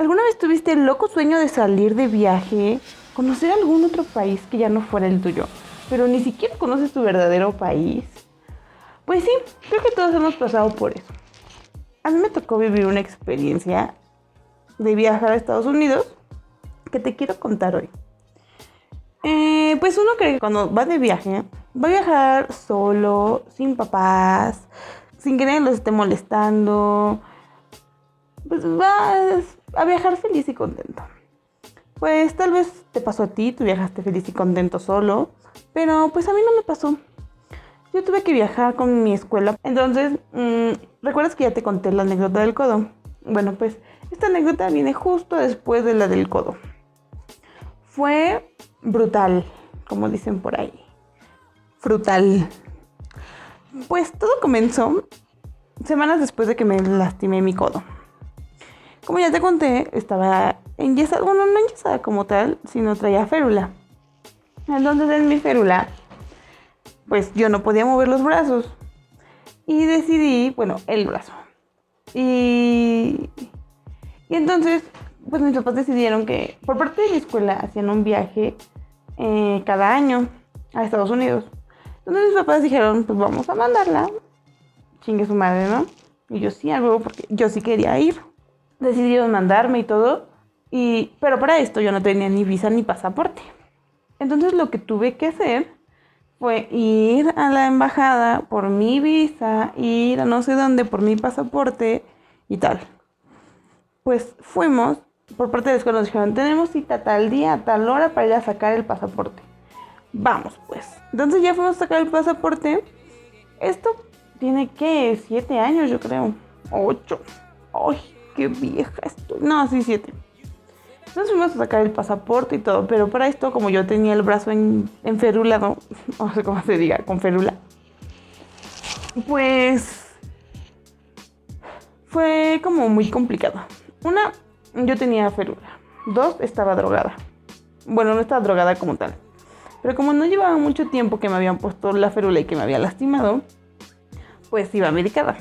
¿Alguna vez tuviste el loco sueño de salir de viaje, conocer algún otro país que ya no fuera el tuyo, pero ni siquiera conoces tu verdadero país? Pues sí, creo que todos hemos pasado por eso. A mí me tocó vivir una experiencia de viajar a Estados Unidos que te quiero contar hoy. Eh, pues uno cree que cuando va de viaje, va a viajar solo, sin papás, sin que nadie los esté molestando. Pues vas a viajar feliz y contento. Pues tal vez te pasó a ti, tú viajaste feliz y contento solo, pero pues a mí no me pasó. Yo tuve que viajar con mi escuela. Entonces, mm, ¿recuerdas que ya te conté la anécdota del codo? Bueno, pues esta anécdota viene justo después de la del codo. Fue brutal, como dicen por ahí. Frutal. Pues todo comenzó semanas después de que me lastimé mi codo. Como ya te conté, estaba enyesada, bueno, no enyesada como tal, sino traía férula. Entonces en mi férula, pues yo no podía mover los brazos. Y decidí, bueno, el brazo. Y, entonces, pues mis papás decidieron que por parte de mi escuela hacían un viaje eh, cada año a Estados Unidos. Entonces mis papás dijeron, pues vamos a mandarla. Chingue su madre, ¿no? Y yo sí, algo, porque yo sí quería ir. Decidieron mandarme y todo. Y, pero para esto yo no tenía ni visa ni pasaporte. Entonces lo que tuve que hacer fue ir a la embajada por mi visa, ir a no sé dónde por mi pasaporte y tal. Pues fuimos, por parte de la escuela nos dijeron, tenemos cita tal día, tal hora para ir a sacar el pasaporte. Vamos, pues. Entonces ya fuimos a sacar el pasaporte. Esto tiene que siete años, yo creo. Ocho. Ay, qué vieja estoy. No, sí, siete. Entonces fuimos a sacar el pasaporte y todo. Pero para esto, como yo tenía el brazo en, enferulado, no sé cómo se diga, con ferula. Pues fue como muy complicado. Una, yo tenía ferula. Dos, estaba drogada. Bueno, no estaba drogada como tal. Pero como no llevaba mucho tiempo que me habían puesto la ferula y que me había lastimado, pues iba medicada.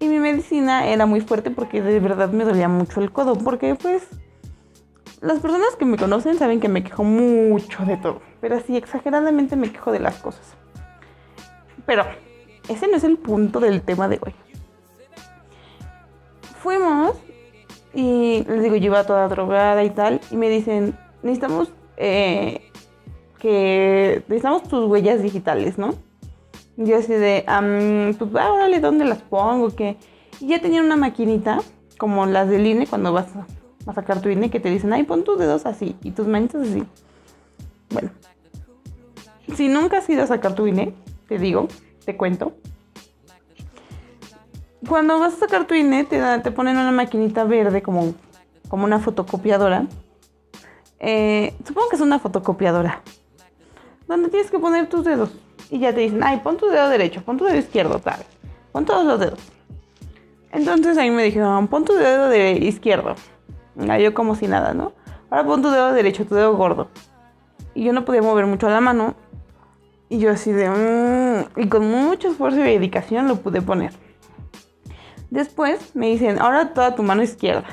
Y mi medicina era muy fuerte porque de verdad me dolía mucho el codo. Porque pues las personas que me conocen saben que me quejo mucho de todo. Pero así exageradamente me quejo de las cosas. Pero ese no es el punto del tema de hoy. Fuimos y les digo, yo iba toda drogada y tal. Y me dicen, necesitamos eh, que necesitamos tus huellas digitales, ¿no? Yo así de, pues órale, ¿dónde las pongo? ¿Qué? Y ya tenían una maquinita, como las del INE, cuando vas a, sacar tu INE, que te dicen, ay, pon tus dedos así y tus manitas así. Bueno, si nunca has ido a sacar tu INE, te digo, te cuento. Cuando vas a sacar tu INE, te, te ponen una maquinita verde, como, como una fotocopiadora. Eh, supongo que es una fotocopiadora donde tienes que poner tus dedos. Y ya te dicen, ay, pon tu dedo derecho, pon tu dedo izquierdo, tal. Pon todos los dedos. Entonces ahí me dijeron, pon tu dedo de izquierdo. yo como si nada, ¿no? Ahora pon tu dedo derecho, tu dedo gordo. Y yo no podía mover mucho la mano. Y yo así de... Mmm", y con mucho esfuerzo y dedicación lo pude poner. Después me dicen, ahora toda tu mano izquierda.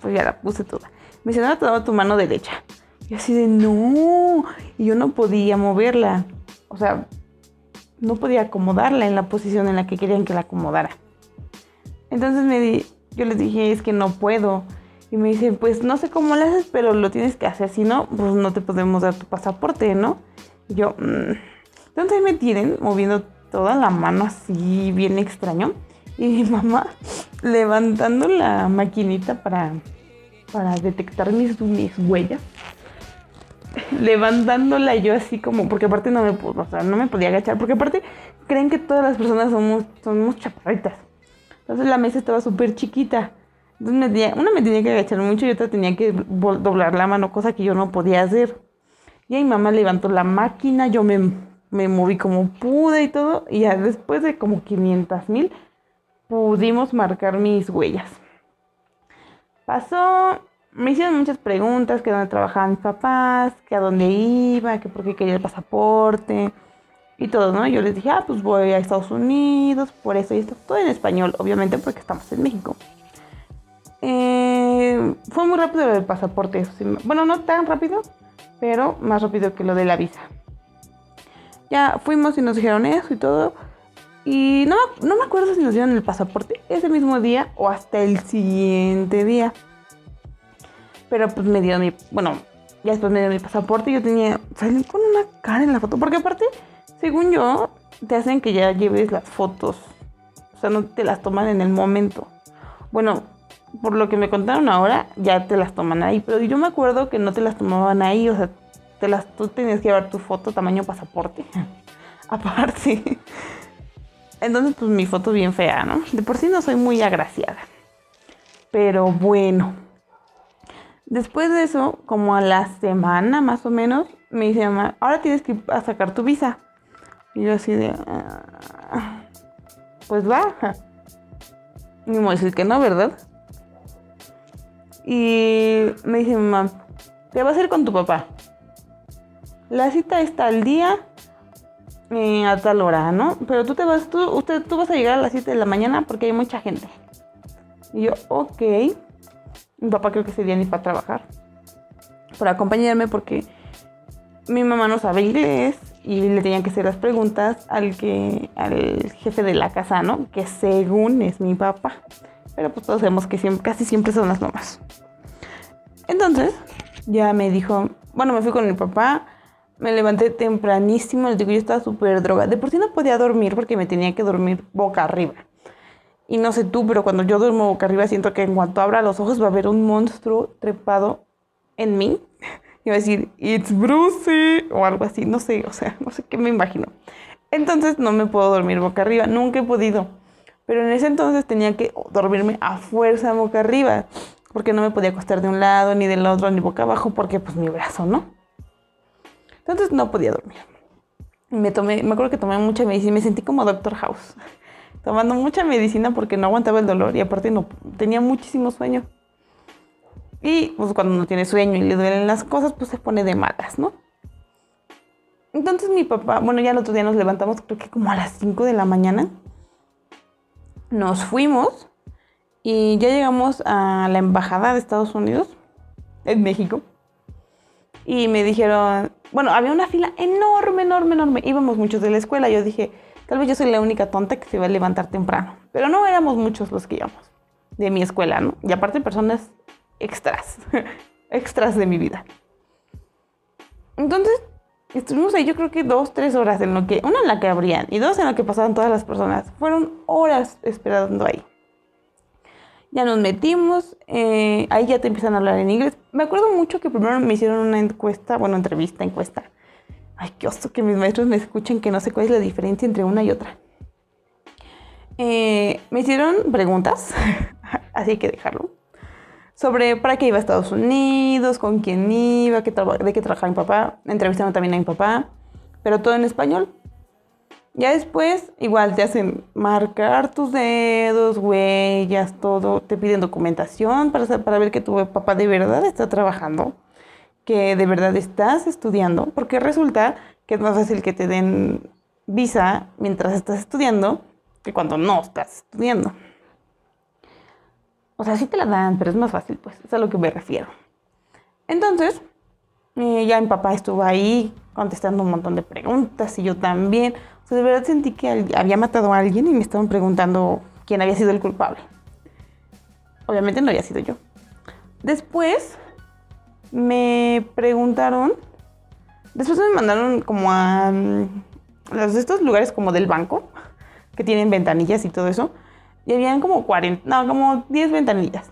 Pues ya la puse toda. Me dicen, ahora toda tu mano derecha. Y así de, no, y yo no podía moverla. O sea, no podía acomodarla en la posición en la que querían que la acomodara. Entonces me di, yo les dije, es que no puedo. Y me dice, pues no sé cómo lo haces, pero lo tienes que hacer. Si no, pues no te podemos dar tu pasaporte, ¿no? Y yo, mmm. entonces me tienen moviendo toda la mano así, bien extraño. Y mi mamá levantando la maquinita para, para detectar mis, mis huellas levantándola yo así como, porque aparte no me, no me podía agachar, porque aparte creen que todas las personas somos, somos chaparritas. Entonces la mesa estaba súper chiquita. Entonces me una me tenía que agachar mucho y otra tenía que doblar la mano, cosa que yo no podía hacer. Y ahí mamá levantó la máquina, yo me, me moví como pude y todo. Y ya después de como 500 mil pudimos marcar mis huellas. Pasó me hicieron muchas preguntas, que dónde trabajaban mis papás, que a dónde iba, que por qué quería el pasaporte y todo, ¿no? Yo les dije, ah, pues voy a Estados Unidos, por eso y esto, todo en español, obviamente, porque estamos en México. Eh, fue muy rápido lo del pasaporte. bueno, no tan rápido, pero más rápido que lo de la visa. Ya fuimos y nos dijeron eso y todo. Y no, no me acuerdo si nos dieron el pasaporte ese mismo día o hasta el siguiente día. Pero pues me dieron mi, bueno, ya después me dieron mi pasaporte y yo tenía, salí con una cara en la foto. Porque aparte, según yo, te hacen que ya lleves las fotos. O sea, no te las toman en el momento. Bueno, por lo que me contaron ahora, ya te las toman ahí. Pero yo me acuerdo que no te las tomaban ahí. O sea, te las, tú tenías que llevar tu foto tamaño pasaporte. Aparte. Entonces, pues mi foto bien fea, ¿no? De por sí no soy muy agraciada. Pero bueno. Después de eso, como a la semana más o menos, me dice mamá, ahora tienes que ir a sacar tu visa. Y yo así de, ah, pues va. Voy a decir que no, ¿verdad? Y me dice mamá, te vas a ir con tu papá. La cita está al día eh, a tal hora, ¿no? Pero tú te vas, tú, usted, tú vas a llegar a las 7 de la mañana porque hay mucha gente. Y yo, ok. Mi papá creo que ese día ni para trabajar. Para acompañarme porque mi mamá no sabe inglés y le tenían que hacer las preguntas al que al jefe de la casa, ¿no? Que según es mi papá. Pero pues todos sabemos que casi siempre son las mamás. Entonces, ya me dijo, bueno, me fui con mi papá, me levanté tempranísimo, les digo, yo estaba súper droga. De por sí no podía dormir porque me tenía que dormir boca arriba. Y no sé tú, pero cuando yo duermo boca arriba siento que en cuanto abra los ojos va a haber un monstruo trepado en mí. Y va a decir, it's Brucey, o algo así, no sé, o sea, no sé qué me imagino. Entonces no me puedo dormir boca arriba, nunca he podido. Pero en ese entonces tenía que dormirme a fuerza boca arriba, porque no me podía acostar de un lado, ni del otro, ni boca abajo, porque pues mi brazo, ¿no? Entonces no podía dormir. Me tomé, me acuerdo que tomé mucha medicina, me sentí como Doctor House, tomando mucha medicina porque no aguantaba el dolor y aparte no tenía muchísimo sueño. Y pues cuando no tiene sueño y le duelen las cosas, pues se pone de malas, ¿no? Entonces mi papá, bueno, ya el otro día nos levantamos, creo que como a las 5 de la mañana. Nos fuimos y ya llegamos a la embajada de Estados Unidos en México. Y me dijeron, bueno, había una fila enorme, enorme, enorme. Íbamos muchos de la escuela. Yo dije, tal vez yo soy la única tonta que se va a levantar temprano. Pero no éramos muchos los que íbamos de mi escuela, ¿no? Y aparte personas extras, extras de mi vida. Entonces, estuvimos ahí yo creo que dos, tres horas en lo que, una en la que abrían y dos en lo que pasaban todas las personas. Fueron horas esperando ahí. Ya nos metimos, eh, ahí ya te empiezan a hablar en inglés. Me acuerdo mucho que primero me hicieron una encuesta, bueno, entrevista, encuesta. Ay, qué oso que mis maestros me escuchen que no sé cuál es la diferencia entre una y otra. Eh, me hicieron preguntas, así que dejarlo. Sobre para qué iba a Estados Unidos, con quién iba, qué de qué trabajaba mi papá. Entrevistaron también a mi papá, pero todo en español. Ya después, igual te hacen marcar tus dedos, huellas, todo. Te piden documentación para, para ver que tu papá de verdad está trabajando, que de verdad estás estudiando, porque resulta que es más fácil que te den visa mientras estás estudiando que cuando no estás estudiando. O sea, sí te la dan, pero es más fácil, pues, es a lo que me refiero. Entonces, eh, ya mi papá estuvo ahí contestando un montón de preguntas y yo también de verdad sentí que había matado a alguien y me estaban preguntando quién había sido el culpable. Obviamente no había sido yo. Después me preguntaron, después me mandaron como a mm, estos lugares como del banco, que tienen ventanillas y todo eso, y habían como 40, no, como 10 ventanillas.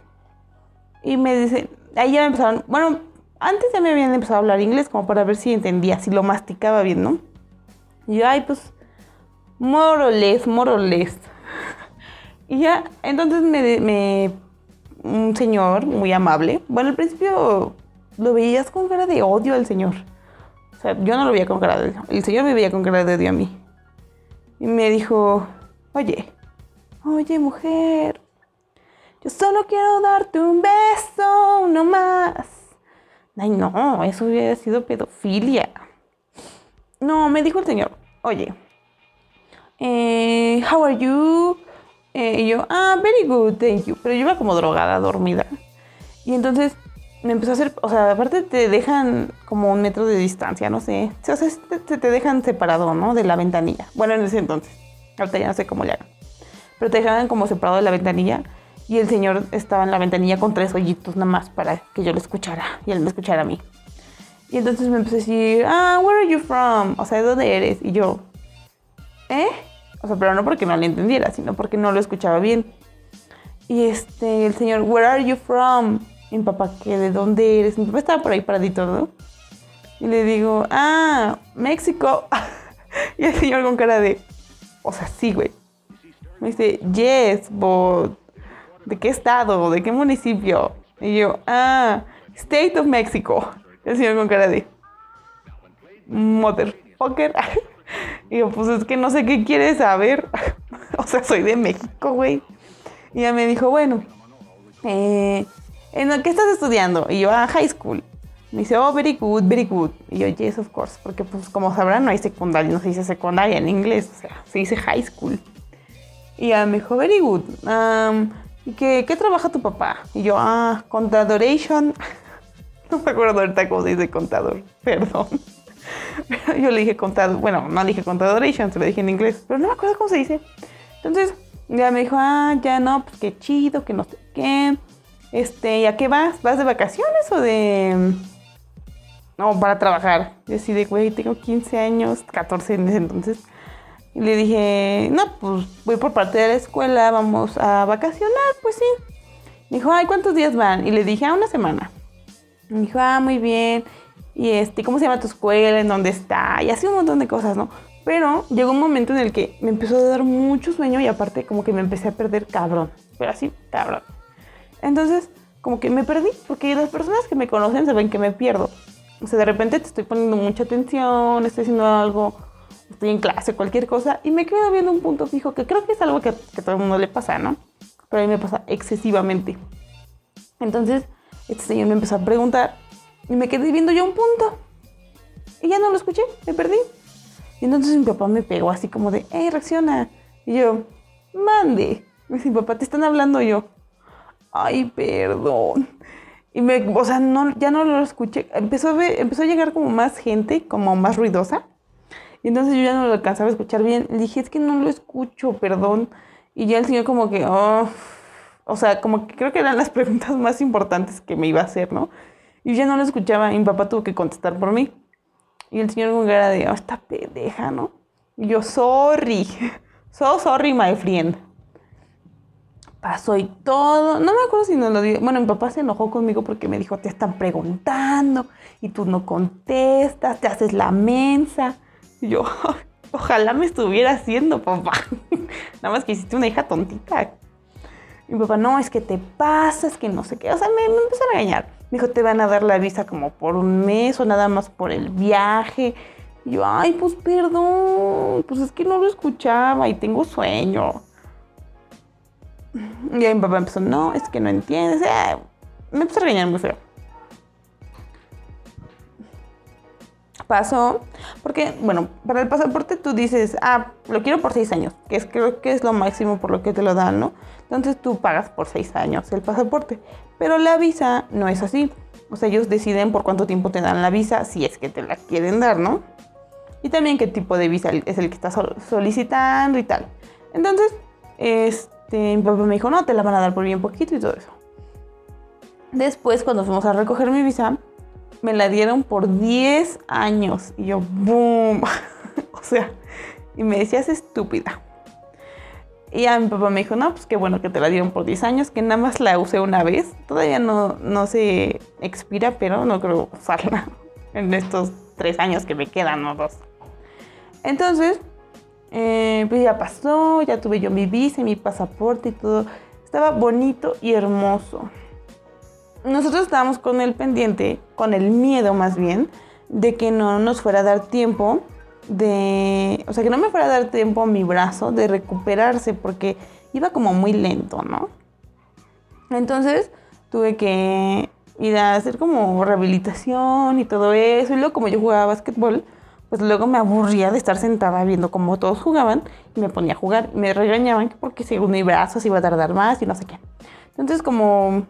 Y me dicen, ahí ya me empezaron, bueno, antes ya me habían empezado a hablar inglés como para ver si entendía, si lo masticaba bien, ¿no? Y yo, ay, pues Moroles, moroles. Y ya, entonces me, un señor muy amable. Bueno, al principio lo veías con cara de odio al señor. O sea, yo no lo veía con cara de odio. El señor me veía con cara de odio a mí. Y me dijo, oye, oye mujer, yo solo quiero darte un beso, uno más. Ay, no, eso hubiera sido pedofilia. No, me dijo el señor, oye, eh, how are you? Eh, y yo, ah, very good, thank you. Pero yo iba como drogada, dormida. Y entonces me empezó a hacer, o sea, aparte te dejan como un metro de distancia, no sé. O sea, te, te dejan separado, ¿no? De la ventanilla. Bueno, en ese entonces. Ahorita ya no sé cómo le hagan. Pero te dejaban como separado de la ventanilla. Y el señor estaba en la ventanilla con tres hoyitos nada más para que yo lo escuchara. Y él me escuchara a mí. Y entonces me empecé a decir, ah, where are you from? O sea, ¿de dónde eres? Y yo, ¿eh? O sea, pero no porque no le entendiera, sino porque no lo escuchaba bien. Y este, el señor, where are you from? Mi papá, ¿qué? ¿De dónde eres? Mi papá estaba por ahí paradito, ¿no? Y le digo, ah, México. y el señor con cara de, o sea, sí, güey. Me dice, yes, but, ¿de qué estado? ¿De qué municipio? Y yo, ah, State of Mexico. El señor con cara de, motherfucker. y yo, pues es que no sé qué quieres saber. o sea, soy de México, güey. Y ella me dijo, bueno, eh, ¿en qué estás estudiando? Y yo, ah, high school. Me dice, oh, very good, very good. Y yo, yes, of course. Porque, pues, como sabrán, no hay secundaria, no se dice secundaria en inglés, o sea, se dice high school. Y ella me dijo, very good. ¿Y qué, qué, trabaja tu papá? Y yo, ah, contadoration. no me acuerdo ahorita cómo se dice contador, perdón. yo le dije contador, bueno, no le dije contadoration, se lo dije en inglés, pero no me acuerdo cómo se dice. Entonces, ya me dijo, ah, ya no, pues qué chido, que no sé qué. Este, ¿y qué vas? ¿Vas de vacaciones o de.? No, para trabajar. Yo así de, güey, tengo 15 años, 14 en ese entonces. Y le dije, no, pues voy por parte de la escuela, vamos a vacacionar, pues sí. Me dijo, ay, ¿cuántos días van? Y le dije, a una semana. Me dijo, ah, muy bien. Y este, ¿cómo se llama tu escuela? ¿En dónde está? Y así un montón de cosas, ¿no? Pero llegó un momento en el que me empezó a dar mucho sueño y aparte como que me empecé a perder cabrón. Pero así, cabrón. Entonces, como que me perdí, porque las personas que me conocen saben que me pierdo. O sea, de repente te estoy poniendo mucha atención, estoy haciendo algo, estoy en clase, cualquier cosa, y me quedo viendo un punto fijo, que creo que es algo que, a todo el mundo le pasa, ¿no? Pero a mí me pasa excesivamente. Entonces, este señor me empezó a preguntar y me quedé viendo yo un punto. Y ya no lo escuché, me perdí. Y entonces mi papá me pegó así como de, hey, reacciona. Y yo, mande. Me dice, papá, te están hablando yo. Ay, perdón. Y me, o sea, no, ya no lo escuché. Empezó a, empezó a llegar como más gente, como más ruidosa. Y entonces yo ya no lo alcanzaba a escuchar bien. Le dije, es que no lo escucho, perdón. Y ya el señor como que, oh, o sea, como que creo que eran las preguntas más importantes que me iba a hacer, ¿no? Y ya no lo escuchaba y mi papá tuvo que contestar por mí. Y el señor con cara de, oh, esta pendeja, ¿no? Y yo, sorry. So sorry, my friend. Pasó y todo. No me acuerdo si no lo digo. Bueno, mi papá se enojó conmigo porque me dijo, te están preguntando y tú no contestas, te haces la mensa. Y yo, ojalá me estuviera haciendo, papá. Nada más que hiciste una hija tontita. Mi papá, no, es que te pasas, que no sé qué. O sea, me, me a regañar. Me dijo, te van a dar la visa como por un mes o nada más por el viaje. Y yo, ay, pues perdón, pues es que no lo escuchaba y tengo sueño. Y ahí mi papá empezó, no, es que no entiendes. Eh, me empezó a regañar muy feo. Pasó, porque, bueno, para el pasaporte tú dices, ah, lo quiero por seis años, que es, creo que es lo máximo por lo que te lo dan, ¿no? Entonces tú pagas por seis años el pasaporte. Pero la visa no es así. O sea, ellos deciden por cuánto tiempo te dan la visa, si es que te la quieren dar, ¿no? Y también qué tipo de visa es el que estás solicitando y tal. Entonces, este, mi papá me dijo, no, te la van a dar por bien poquito y todo eso. Después, cuando fuimos a recoger mi visa, me la dieron por 10 años. Y yo, ¡boom! o sea, y me decías estúpida. Y a mi papá me dijo, no, pues qué bueno que te la dieron por 10 años, que nada más la usé una vez. Todavía no, no se expira, pero no creo usarla en estos tres años que me quedan o dos. Entonces, eh, pues ya pasó, ya tuve yo mi visa y mi pasaporte y todo. Estaba bonito y hermoso. Nosotros estábamos con el pendiente, con el miedo más bien, de que no nos fuera a dar tiempo de, o sea, que no me fuera a dar tiempo a mi brazo de recuperarse porque iba como muy lento, ¿no? Entonces tuve que ir a hacer como rehabilitación y todo eso. Y luego como yo jugaba básquetbol, pues luego me aburría de estar sentada viendo cómo todos jugaban y me ponía a jugar. Me regañaban porque según mi brazo se iba a tardar más y no sé qué. Entonces como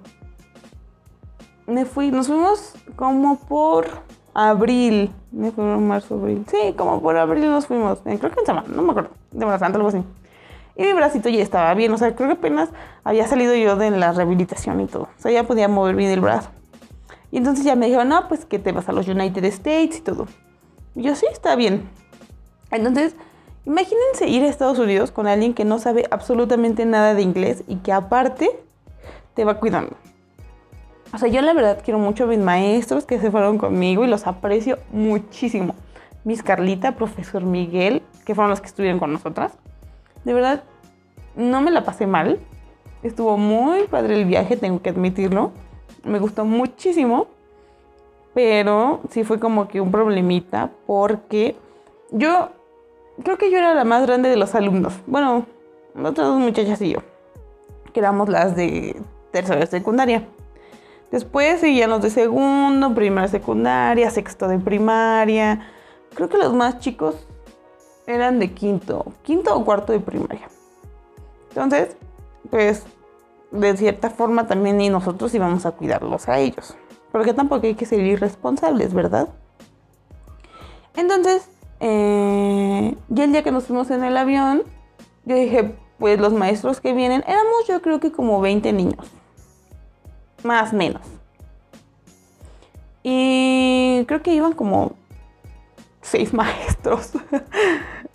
me fui, nos fuimos como por abril. Me fui marzo, abril. Sí, como por abril nos fuimos. Eh, creo que en semana, no me acuerdo. De Santa, algo así. Y mi bracito ya estaba bien. O sea, creo que apenas había salido yo de la rehabilitación y todo. O sea, ya podía mover bien el brazo. Y entonces ya me dijeron, no, pues que te vas a los United States y todo. Yo, sí, está bien. Entonces, imagínense ir a Estados Unidos con alguien que no sabe absolutamente nada de inglés y que aparte te va cuidando. O sea, yo la verdad quiero mucho a mis maestros que se fueron conmigo y los aprecio muchísimo. Miss Carlita, profesor Miguel, que fueron los que estuvieron con nosotras. De verdad, no me la pasé mal. Estuvo muy padre el viaje, tengo que admitirlo. Me gustó muchísimo. Pero sí fue como que un problemita porque yo creo que yo era la más grande de los alumnos. Bueno, otras dos muchachas y yo. Que éramos las de tercera secundaria. Después seguían los de segundo, primera secundaria, sexto de primaria. Creo que los más chicos eran de quinto, quinto o cuarto de primaria. Entonces, pues de cierta forma también ni nosotros íbamos a cuidarlos a ellos. Porque tampoco hay que ser irresponsables, ¿verdad? Entonces, eh, ya el día que nos fuimos en el avión, yo dije, pues los maestros que vienen, éramos yo creo que como 20 niños. Más menos. Y creo que iban como seis maestros.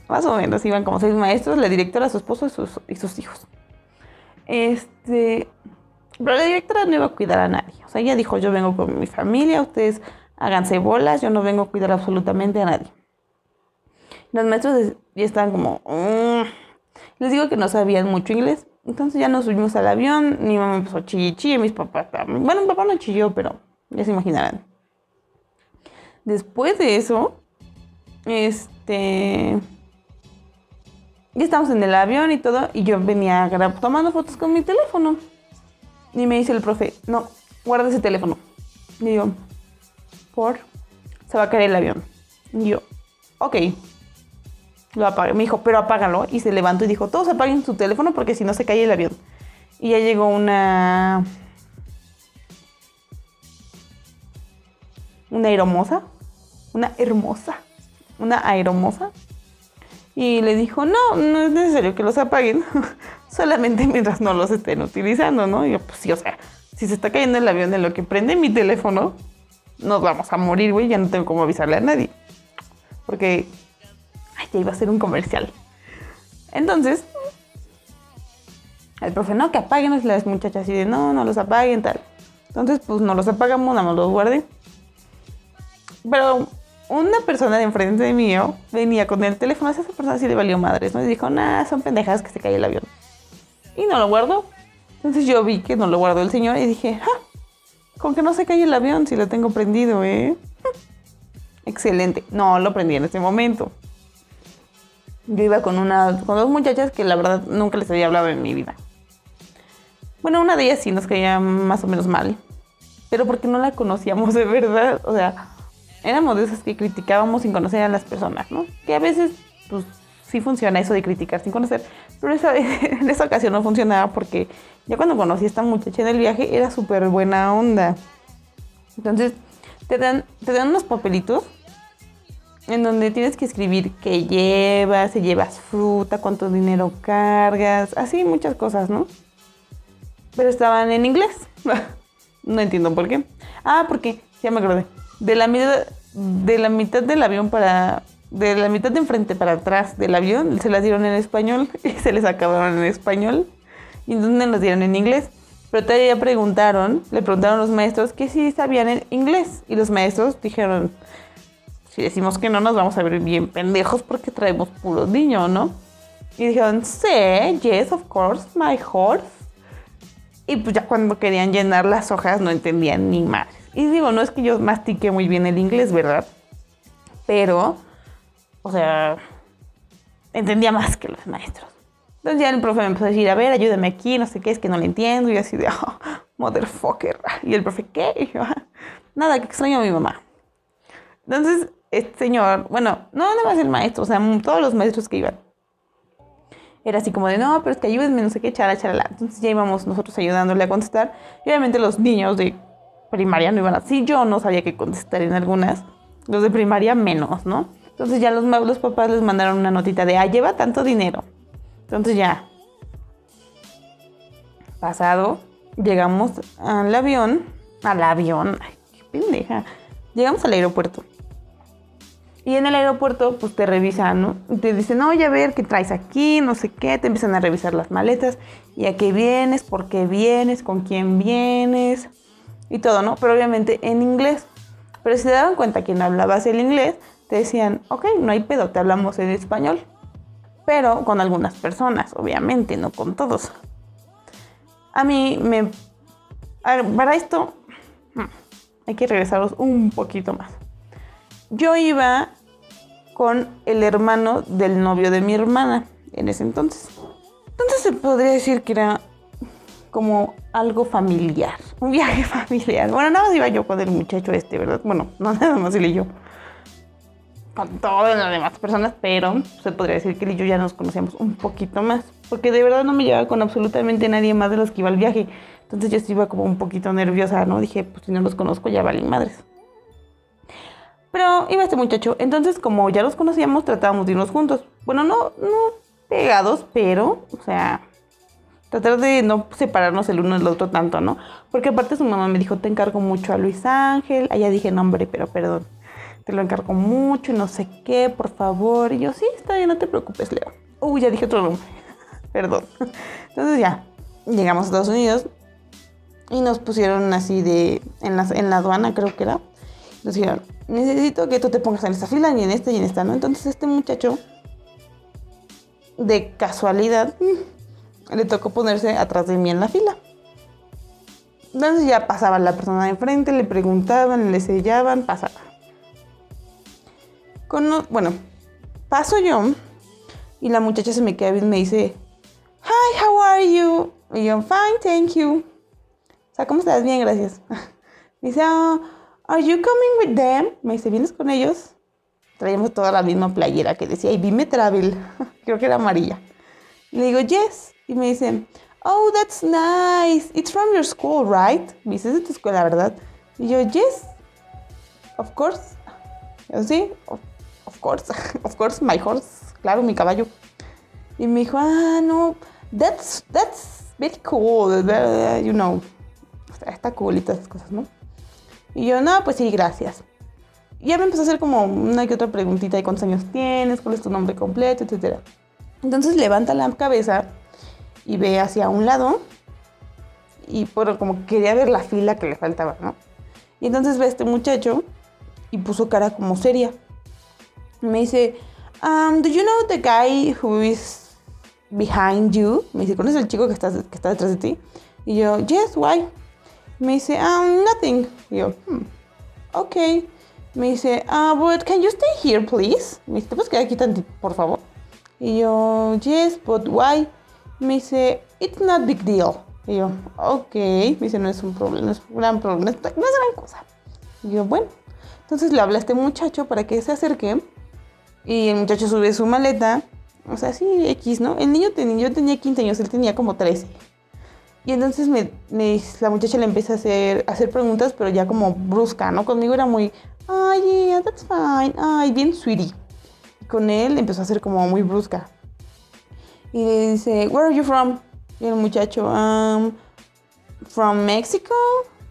Más o menos, iban como seis maestros, la directora, su esposo y sus, y sus hijos. Este. Pero la directora no iba a cuidar a nadie. O sea, ella dijo: Yo vengo con mi familia, ustedes háganse bolas, yo no vengo a cuidar absolutamente a nadie. Los maestros ya estaban como. Mm". Les digo que no sabían mucho inglés. Entonces ya nos subimos al avión. Mi mamá empezó a chillar, mis papás. Bueno, mi papá no chilló, pero ya se imaginarán. Después de eso, este. Ya estamos en el avión y todo, y yo venía tomando fotos con mi teléfono. Y me dice el profe, no, guarda ese teléfono. Y yo, ¿por? Se va a caer el avión. Y yo, ok. Lo apagué. Me dijo, pero apágalo. Y se levantó y dijo, todos apaguen su teléfono porque si no se cae el avión. Y ya llegó una... Una aeromosa. Una hermosa. Una aeromosa y le dijo, no, no es necesario que los apaguen, solamente mientras no los estén utilizando, ¿no? Y yo, pues sí, o sea, si se está cayendo el avión en lo que prende mi teléfono, nos vamos a morir, güey, ya no tengo cómo avisarle a nadie. Porque, ay, ya iba a ser un comercial. Entonces, el profe, no, que apaguen, las muchachas así de, no, no los apaguen, tal. Entonces, pues no los apagamos, nada más los guarden. Pero una persona de enfrente de mí venía con el teléfono, esa persona sí le valió madres, ¿no? Y dijo, nah, son pendejas que se cae el avión. Y no lo guardó. Entonces yo vi que no lo guardó el señor y dije, ¡ah! Con que no se cae el avión si lo tengo prendido, ¿eh? Excelente. No, lo prendí en este momento. Yo iba con una, con dos muchachas que la verdad nunca les había hablado en mi vida. Bueno, una de ellas sí nos caía más o menos mal. Pero porque no la conocíamos de verdad. O sea, éramos de esas que criticábamos sin conocer a las personas, ¿no? Que a veces, pues, sí funciona eso de criticar sin conocer, pero esa, en esa ocasión no funcionaba porque ya cuando conocí a esta muchacha en el viaje era súper buena onda. Entonces, te dan, te dan unos papelitos en donde tienes que escribir qué llevas, si llevas fruta, cuánto dinero cargas, así muchas cosas, ¿no? Pero estaban en inglés. no entiendo por qué. Ah, porque ya me acordé de la mitad, de la mitad del avión para, de la mitad de enfrente para atrás del avión, se las dieron en español y se les acabaron en español. Y entonces nos dieron en inglés. Pero todavía preguntaron, le preguntaron a los maestros que si sabían en inglés. Y los maestros dijeron, si decimos que no, nos vamos a ver bien pendejos porque traemos puros niños, ¿no? Y dijeron, sí, yes, of course, my horse. Y pues ya cuando querían llenar las hojas no entendían ni más. Y digo, no es que yo mastique muy bien el inglés, ¿verdad? Pero, o sea, entendía más que los maestros. Entonces ya el profe me empezó a decir, a ver, ayúdame aquí, no sé qué, es que no le entiendo. Y así de, oh, motherfucker. Y el profe, ¿qué? Y yo, ah, nada, que extraño a mi mamá. Entonces, este señor, bueno, no nada más el maestro, o sea, todos los maestros que iban. Era así como de, no, pero es que ayúdenme, no sé qué, chala, chala. Entonces ya íbamos nosotros ayudándole a contestar. Y obviamente los niños de primaria no iban así. Yo no sabía qué contestar en algunas. Los de primaria menos, ¿no? Entonces ya los, los papás les mandaron una notita de, ah, lleva tanto dinero. Entonces ya. Pasado, llegamos al avión. Al avión. Ay, qué pendeja. Llegamos al aeropuerto. Y en el aeropuerto, pues te revisan, ¿no? Te dicen, oye, a ver, ¿qué traes aquí? No sé qué. Te empiezan a revisar las maletas. ¿Y a qué vienes? ¿Por qué vienes? ¿Con quién vienes? Y todo, ¿no? Pero obviamente en inglés. Pero si te daban cuenta que no hablabas el inglés, te decían, ok, no hay pedo, te hablamos en español. Pero con algunas personas, obviamente, no con todos. A mí me... para esto, hmm, hay que regresaros un poquito más yo iba con el hermano del novio de mi hermana en ese entonces. Entonces se podría decir que era como algo familiar, un viaje familiar. Bueno, nada más iba yo con el muchacho este, ¿verdad? Bueno, no nada más él y yo. Con todas las demás personas, pero se podría decir que él y yo ya nos conocíamos un poquito más. Porque de verdad no me llevaba con absolutamente nadie más de los que iba al viaje. Entonces yo iba como un poquito nerviosa, ¿no? Dije, pues si no los conozco ya valen madres. Pero iba este muchacho. Entonces, como ya los conocíamos, tratábamos de irnos juntos. Bueno, no, no pegados, pero, o sea, tratar de no separarnos el uno del otro tanto, ¿no? Porque aparte su mamá me dijo, te encargo mucho a Luis Ángel. Allá dije, no, pero perdón. Te lo encargo mucho y no sé qué, por favor. Y yo, sí, está bien, no te preocupes, Leo. Uy, ya dije otro nombre. perdón. Entonces ya, llegamos a Estados Unidos y nos pusieron así de, en la, en la aduana creo que era. Nos dijeron, necesito que tú te pongas en esta fila y en esta y en esta, ¿no? Entonces este muchacho, de casualidad, le tocó ponerse atrás de mí en la fila. Entonces ya pasaba la persona de enfrente, le preguntaban, le sellaban, pasaba. Bueno, paso yo y la muchacha se me queda bien y me dice, Hi, how are you? Y yo, fine, thank you. O sea, ¿cómo estás? Bien, gracias. dice, oh, Are you coming with them? Me dice, ¿vienes con ellos? Traíamos toda la misma playera que decía, y me travel. Creo que era amarilla. le digo, yes. Y me dicen, oh, that's nice. It's from your school, right? Me dice, es de tu escuela, ¿verdad? Y yo, yes. Of course. Yo, sí, of, course. of course, my horse. Claro, mi caballo. Y me dijo, ah, no, that's, that's very cool. You know. Está cool y todas esas cosas, ¿no? Y yo, no, pues sí, gracias. Y ya me empezó a hacer como una que otra preguntita de cuántos años tienes, cuál es tu nombre completo, etc. Entonces levanta la cabeza y ve hacia un lado y bueno, como quería ver la fila que le faltaba, ¿no? Y entonces ve a este muchacho y puso cara como seria. Me dice, um, do you know the guy who is behind you? Me dice, ¿conoces al chico que está, que está detrás de ti? Y yo, yes, why? Me dice, um, nothing. Y yo, hmm, ok. Me dice, ah, but can you stay here, please? Me dice, ¿te puedes quedar aquí tantito, por favor? Y yo, yes, but why? Me dice, it's not big deal. Y yo, ok. Me dice, no es un problema, no es un gran problema, no es, gran cosa. Y yo, bueno. Entonces le habla a este muchacho para que se acerque. Y el muchacho sube su maleta. O sea, sí, X, ¿no? El niño tenía, yo tenía 15 años, él tenía como 13. Y entonces me, la muchacha le empieza a hacer, hacer preguntas, pero ya como brusca, ¿no? Conmigo era muy, ay, yeah, that's fine, ay, bien sweetie. Y con él empezó a hacer como muy brusca. Y dice, where are you from? Y el muchacho, um, from Mexico,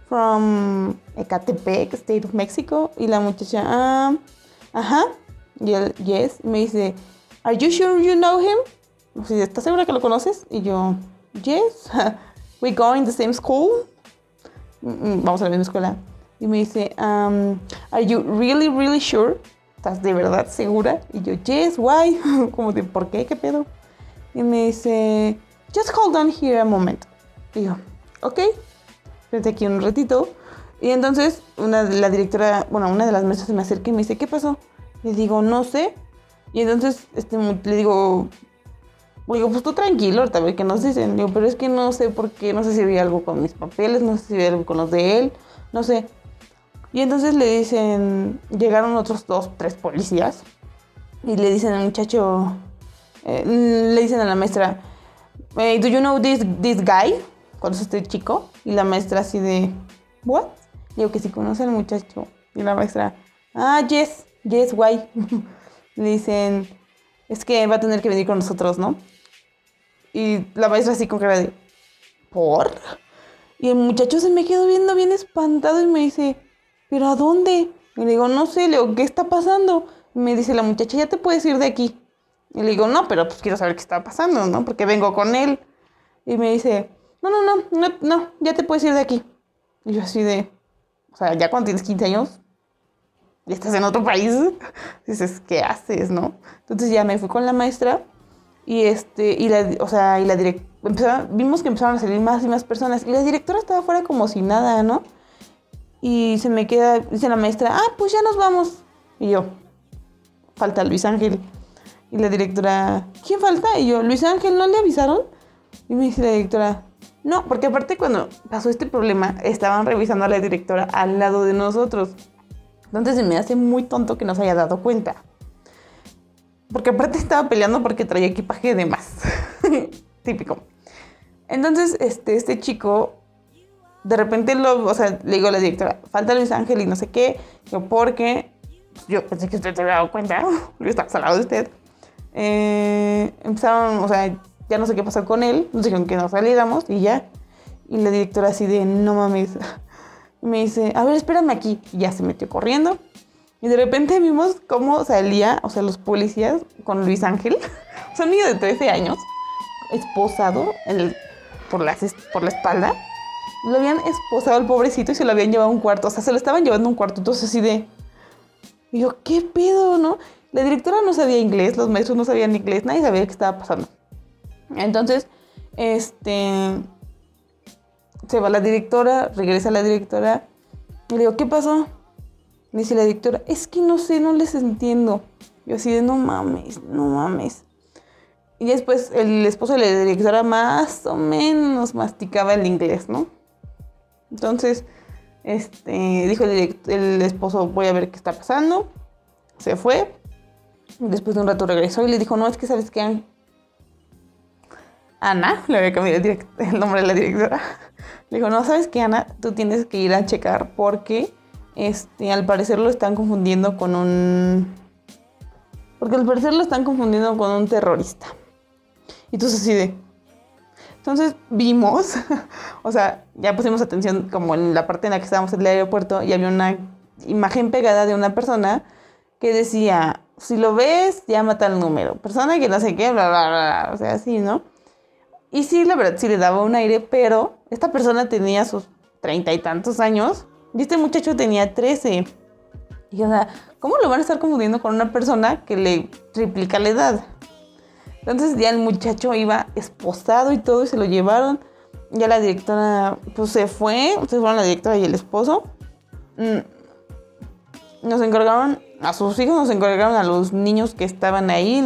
from Ecatepec, State of Mexico. Y la muchacha, um, ajá. Y él, yes. Y me dice, are you sure you know him? Sea, ¿estás segura que lo conoces? Y yo, yes. we go in the same school. Mm, vamos a la misma escuela. Y me dice, um, are you really, really sure? ¿Estás de verdad segura? Y yo, yes, why? Como de, ¿por qué? ¿Qué pedo? Y me dice, just hold on here a moment. Y yo, ok. Espérate aquí un ratito. Y entonces una, la directora, bueno, una de las mesas se me acerca y me dice, ¿qué pasó? Le digo, no sé. Y entonces este, le digo, Digo, pues tú tranquilo, ahorita ve que nos dicen. Digo, pero es que no sé por qué, no sé si había algo con mis papeles, no sé si había algo con los de él, no sé. Y entonces le dicen, llegaron otros dos, tres policías y le dicen al muchacho, eh, le dicen a la maestra, ¿do you know this, this guy? Cuando este chico. Y la maestra así de, ¿what? Digo que si conoce al muchacho. Y la maestra, ah, yes, yes, why. Le dicen, es que va a tener que venir con nosotros, ¿no? Y la maestra así con cara de, ¿por? Y el muchacho se me quedó viendo bien espantado y me dice, ¿pero a dónde? Y le digo, no sé, le digo, ¿qué está pasando? Y me dice la muchacha, ya te puedes ir de aquí. Y le digo, no, pero pues quiero saber qué está pasando, ¿no? Porque vengo con él. Y me dice, no, no, no, no, no, ya te puedes ir de aquí. Y yo así de, o sea, ya cuando tienes 15 años, y estás en otro país, dices, ¿qué haces, no? Entonces ya me fui con la maestra y este, y la, o sea, y la directora, vimos que empezaron a salir más y más personas. Y la directora estaba afuera como si nada, ¿no? Y se me queda, dice la maestra, ah, pues ya nos vamos. Y yo, falta Luis Ángel. Y la directora, ¿quién falta? Y yo, Luis Ángel, ¿no le avisaron? Y me dice la directora, no, porque aparte cuando pasó este problema, estaban revisando a la directora al lado de nosotros. Entonces se me hace muy tonto que no se haya dado cuenta. Porque aparte estaba peleando porque traía equipaje de más. Típico. Entonces, este, este chico, de repente lo, o sea, le digo a la directora, falta Luis Ángel y no sé qué. Yo, porque yo pensé que usted se había dado cuenta, yo estaba al de usted. Eh, empezaron, o sea, ya no sé qué pasó con él, nos dijeron que nos saliéramos y ya. Y la directora así de, no mames. me dice, a ver, espérame aquí. Y ya se metió corriendo. Y de repente vimos cómo salía, o sea, los policías con Luis Ángel, son niño de 13 años, esposado por, la, por la espalda. Lo habían esposado al pobrecito y se lo habían llevado a un cuarto. O sea, se lo estaban llevando a un cuarto. Entonces así de... Y yo, ¿qué pedo, no? La directora no sabía inglés, los maestros no sabían inglés, nadie sabía qué estaba pasando. Entonces, este... Se va la directora, regresa la directora. Y le digo, ¿qué pasó? Me dice la directora, es que no sé, no les entiendo. Yo así de, no mames, no mames. Y después el esposo de la directora más o menos masticaba el inglés, ¿no? Entonces, este, dijo el, el esposo, voy a ver qué está pasando. Se fue. Después de un rato regresó y le dijo, no, es que sabes que Ana, le había cambiado el, nombre de la directora. Le dijo, no, sabes que Ana, tú tienes que ir a checar porque este, al parecer lo están confundiendo con un... Porque al parecer lo están confundiendo con un terrorista. Y entonces así de... Entonces vimos, o sea, ya pusimos atención como en la parte en la que estábamos en el aeropuerto y había una imagen pegada de una persona que decía, si lo ves, llámate al número. Persona que no sé qué, bla, bla, bla, o sea, así, ¿no? Y sí, la verdad, sí le daba un aire, pero esta persona tenía sus treinta y tantos años y este muchacho tenía 13. Y o sea, ¿cómo lo van a estar confundiendo con una persona que le triplica la edad? Entonces ya el muchacho iba esposado y todo y se lo llevaron. Ya la directora pues se fue, se fueron la directora y el esposo. Mm, nos encargaron, a sus hijos nos encargaron a los niños que estaban ahí,